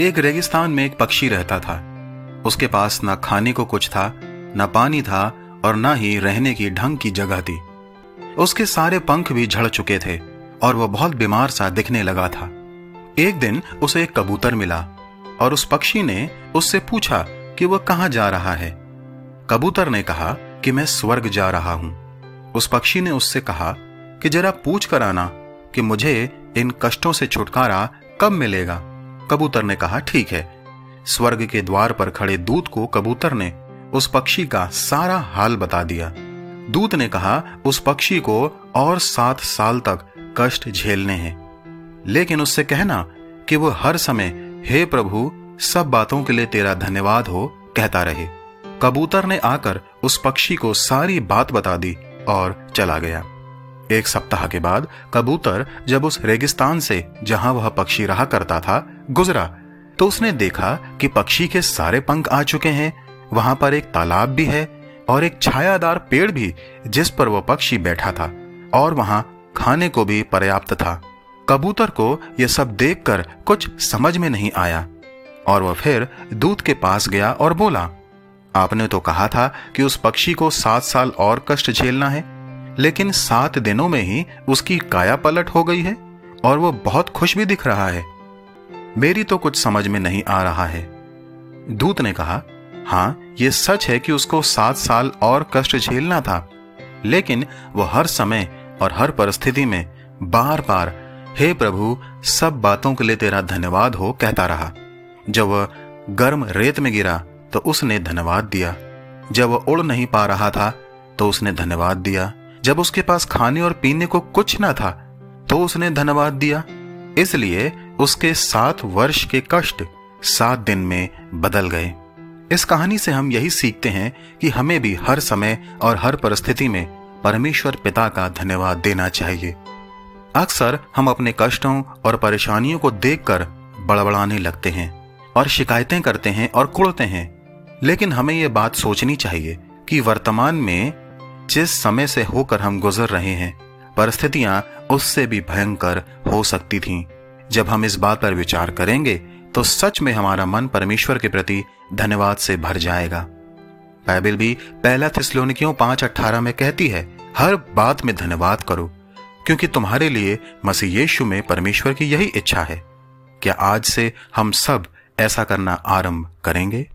एक रेगिस्तान में एक पक्षी रहता था। उसके पास ना खाने को कुछ था, न पानी था और न ही रहने की ढंग की जगह थी। उसके सारे पंख भी झड़ चुके थे और वह बहुत बीमार सा दिखने लगा था। एक दिन उसे एक कबूतर मिला और उस पक्षी ने उससे पूछा कि वह कहाँ जा रहा है। कबूतर ने कहा कि मैं स्वर्ग जा रहा हूँ। उस पक्षी ने उससे कहा कि जरा पूछ कर आना कि मुझे इन कष्टों से छुटकारा कब मिलेगा। कबूतर ने कहा, ठीक है। स्वर्ग के द्वार पर खड़े दूत को कबूतर ने उस पक्षी का सारा हाल बता दिया। दूत ने कहा, उस पक्षी को और सात साल तक कष्ट झेलने हैं। लेकिन उससे कहना कि वो हर समय, हे प्रभु, सब बातों के लिए तेरा धन्यवाद हो, कहता रहे। कबूतर ने आकर उस पक्षी को सारी बात बता दी और चला गया। एक सप्ताह के बाद कबूतर जब उस रेगिस्तान से, जहाँ वह पक्षी रहा करता था गुजरा। तो उसने देखा कि पक्षी के सारे पंख आ चुके हैं। वहाँ पर एक तालाब भी है और एक छायादार पेड़ भी, जिस पर वह पक्षी बैठा था। और वहाँ खाने को भी पर्याप्त था। कबूतर को यह सब देखकर कुछ समझ में नहीं आया। और वह फिर दूत के पास गया और बोला, आपने तो कहा था कि उस पक्षी को सात साल और कष्ट झेलना है, लेकिन सात दिनों में ही उसकी काया पलट हो गई है और वो बहुत खुश भी दिख रहा है। मेरी तो कुछ समझ में नहीं आ रहा है। दूत ने कहा, हाँ यह सच है कि उसको सात साल और कष्ट झेलना था, लेकिन वह हर समय और हर परिस्थिति में बार बार हे प्रभु, सब बातों के लिए तेरा धन्यवाद हो, कहता रहा। जब वह गर्म रेत में गिरा तो उसने धन्यवाद दिया। जब वह उड़ नहीं पा रहा था तो उसने धन्यवाद दिया। जब उसके पास खाने और पीने को कुछ ना था तो उसने धन्यवाद दिया। इसलिए उसके सात वर्ष के कष्ट सात दिन में बदल गए। इस कहानी से हम यही सीखते हैं कि हमें भी हर समय और हर परिस्थिति में परमेश्वर पिता का धन्यवाद देना चाहिए। अक्सर हम अपने कष्टों और परेशानियों को देखकर बड़बड़ाने लगते हैं और शिकायतें करते हैं और कुड़ते हैं। लेकिन हमें यह बात सोचनी चाहिए कि वर्तमान में जिस समय से होकर हम गुजर रहे हैं, परिस्थितियाँ उससे भी भयंकर हो सकती थीं। जब हम इस बात पर विचार करेंगे तो सच में हमारा मन परमेश्वर के प्रति धन्यवाद से भर जाएगा। बाइबल भी पहला थिस्लोनिकियों पाँच अट्ठारह में कहती है, हर बात में धन्यवाद करो, क्योंकि तुम्हारे लिए मसीह यीशु में परमेश्वर की यही इच्छा है। क्या आज से हम सब ऐसा करना आरंभ करेंगे?